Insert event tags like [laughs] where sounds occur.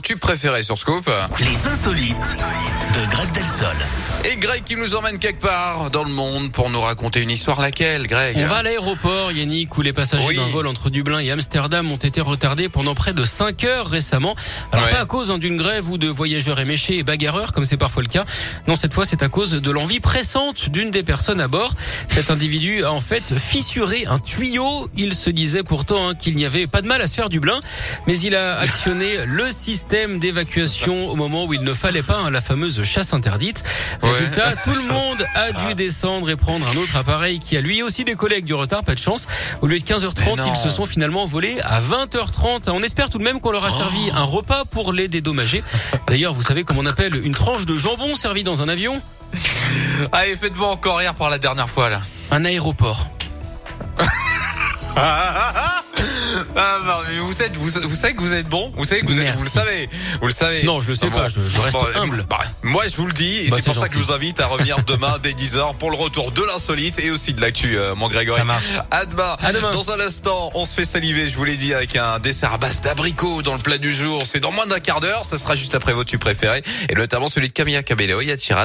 vos tubes préférés sur Scoop. Les insolites de Greg Delsol. Et Greg qui nous emmène quelque part dans le monde pour nous raconter une histoire. Laquelle, Greg On va à l'aéroport, Yannick, où les passagers Oui. d'un vol entre Dublin et Amsterdam ont été retardés pendant près de 5 heures récemment. Alors Ouais. pas à cause hein, d'une grève ou de voyageurs éméchés et bagarreurs, comme c'est parfois le cas. Non, cette fois, c'est à cause de l'envie pressante d'une des personnes à bord. Cet individu a en fait fissuré un tuyau. Il se disait pourtant hein, qu'il n'y avait pas de mal à se faire Dublin, mais il a actionné le système d'évacuation au moment où il ne fallait pas, hein, la fameuse chasse interdite. Ouais. Résultat, [laughs] tout le monde a dû descendre et prendre un autre appareil qui a lui aussi des collègues du retard, pas de chance. Au lieu de 15h30, Mais non. ils se sont finalement volés à 20h30. On espère tout de même qu'on leur a servi un repas pour les dédommager. D'ailleurs, vous savez comment on appelle une tranche de jambon servie dans un avion? Allez, faites-moi encore rire par la dernière fois, là. Un aéroport. [laughs] Ah, non, mais vous êtes, vous, vous savez que vous êtes bon. Vous savez que vous êtes, vous le savez. Vous le savez. Non, je le sais Ah pas, je- je reste humble. bah, moi, je vous le dis. Et Bah, c'est pour ça que je vous invite à revenir [laughs] demain dès 10h pour le retour de l'insolite et aussi de l'actu, euh, mon Grégory. Ça marche. À demain. À demain. Dans un instant, on se fait saliver, je vous l'ai dit, avec un dessert à base d'abricots dans le plat du jour. C'est dans moins d'un quart d'heure. Ça sera juste après vos tubes préférés. Et notamment celui de Camilla Cabello. Il y a.